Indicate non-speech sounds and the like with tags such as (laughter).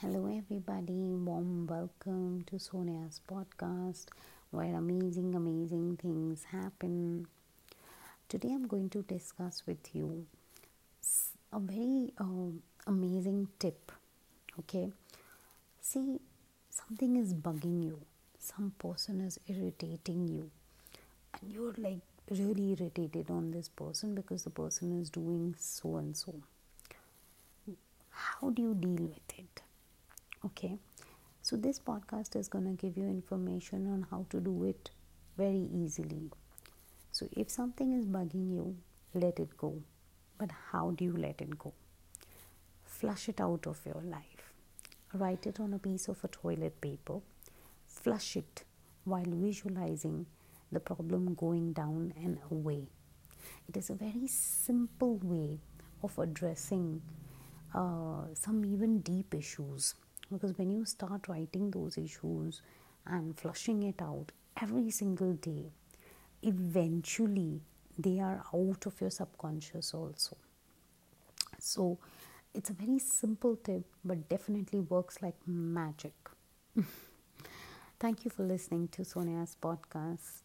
Hello, everybody. Warm welcome to Sonia's podcast where amazing, amazing things happen. Today, I'm going to discuss with you a very uh, amazing tip. Okay, see, something is bugging you, some person is irritating you, and you're like really irritated on this person because the person is doing so and so. How do you deal with it? So this podcast is going to give you information on how to do it very easily. So if something is bugging you let it go. But how do you let it go? Flush it out of your life. Write it on a piece of a toilet paper. Flush it while visualizing the problem going down and away. It is a very simple way of addressing uh, some even deep issues because when you start writing those issues and flushing it out every single day eventually they are out of your subconscious also. So it's a very simple tip but definitely works like magic. (laughs) Thank you for listening to sonia's podcast